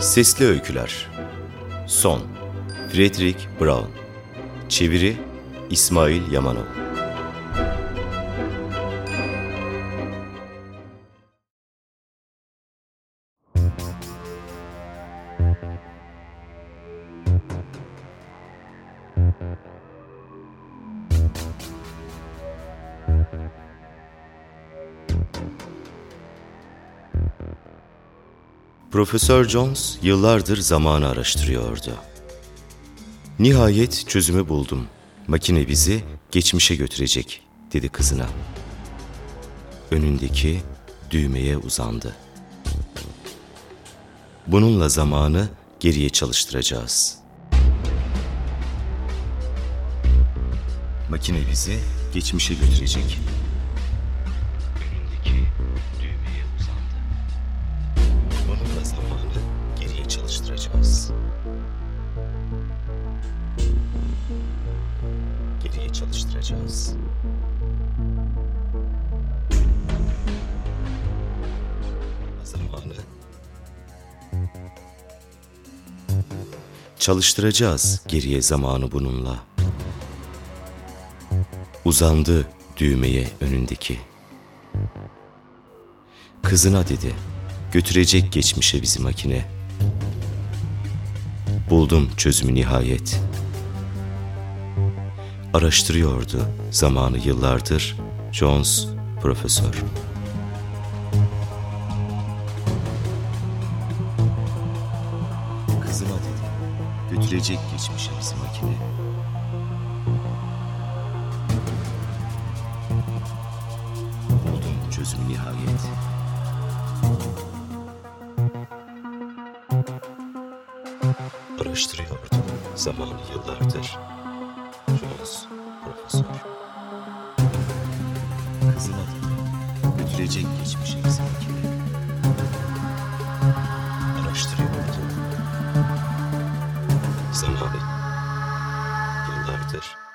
Sesli Öyküler. Son. Frederick Brown. Çeviri İsmail Yamanov Profesör Jones yıllardır zamanı araştırıyordu. Nihayet çözümü buldum. Makine bizi geçmişe götürecek, dedi kızına. Önündeki düğmeye uzandı. Bununla zamanı geriye çalıştıracağız. Makine bizi geçmişe götürecek. Çalıştıracağız. Zamanı çalıştıracağız geriye zamanı bununla. Uzandı düğmeye önündeki. Kızına dedi, götürecek geçmişe bizi makine. Buldum çözümü nihayet. Araştırıyordu zamanı yıllardır Jones profesör. Kızına dedi, götürecek geçmişe bizi makine. Buldum çözümü nihayet. Araştırıyordum zamanı yıllardır. Profesör. Kızın adı götürecek geçmişe sanki. Araştırıyor muydun? Yıllardır